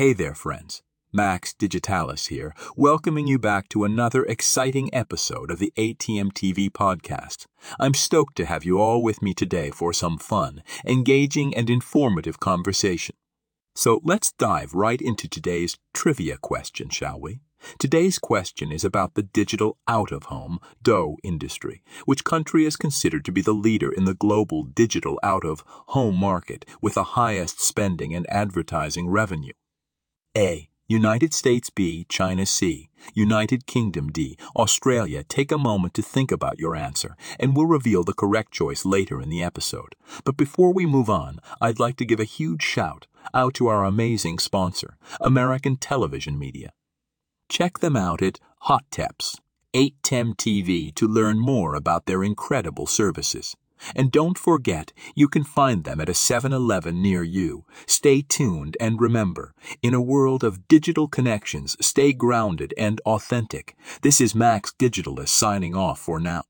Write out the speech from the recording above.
Hey there, friends. Max Digitalis here, welcoming you back to another exciting episode of the ATM TV podcast. I'm stoked to have you all with me today for some fun, engaging, and informative conversation. So let's dive right into today's trivia question, shall we? Today's question is about the digital out of home DOH industry, which country is considered to be the leader in the global digital out of home market with the highest spending and advertising revenue? A. United States B, China C, United Kingdom D, Australia. Take a moment to think about your answer, and we'll reveal the correct choice later in the episode. But before we move on, I'd like to give a huge shout out to our amazing sponsor, American Television Media. Check them out at Hot Teps, ATM TV to learn more about their incredible services. And don't forget, you can find them at a 7 Eleven near you. Stay tuned and remember, in a world of digital connections, stay grounded and authentic. This is Max Digitalis signing off for now.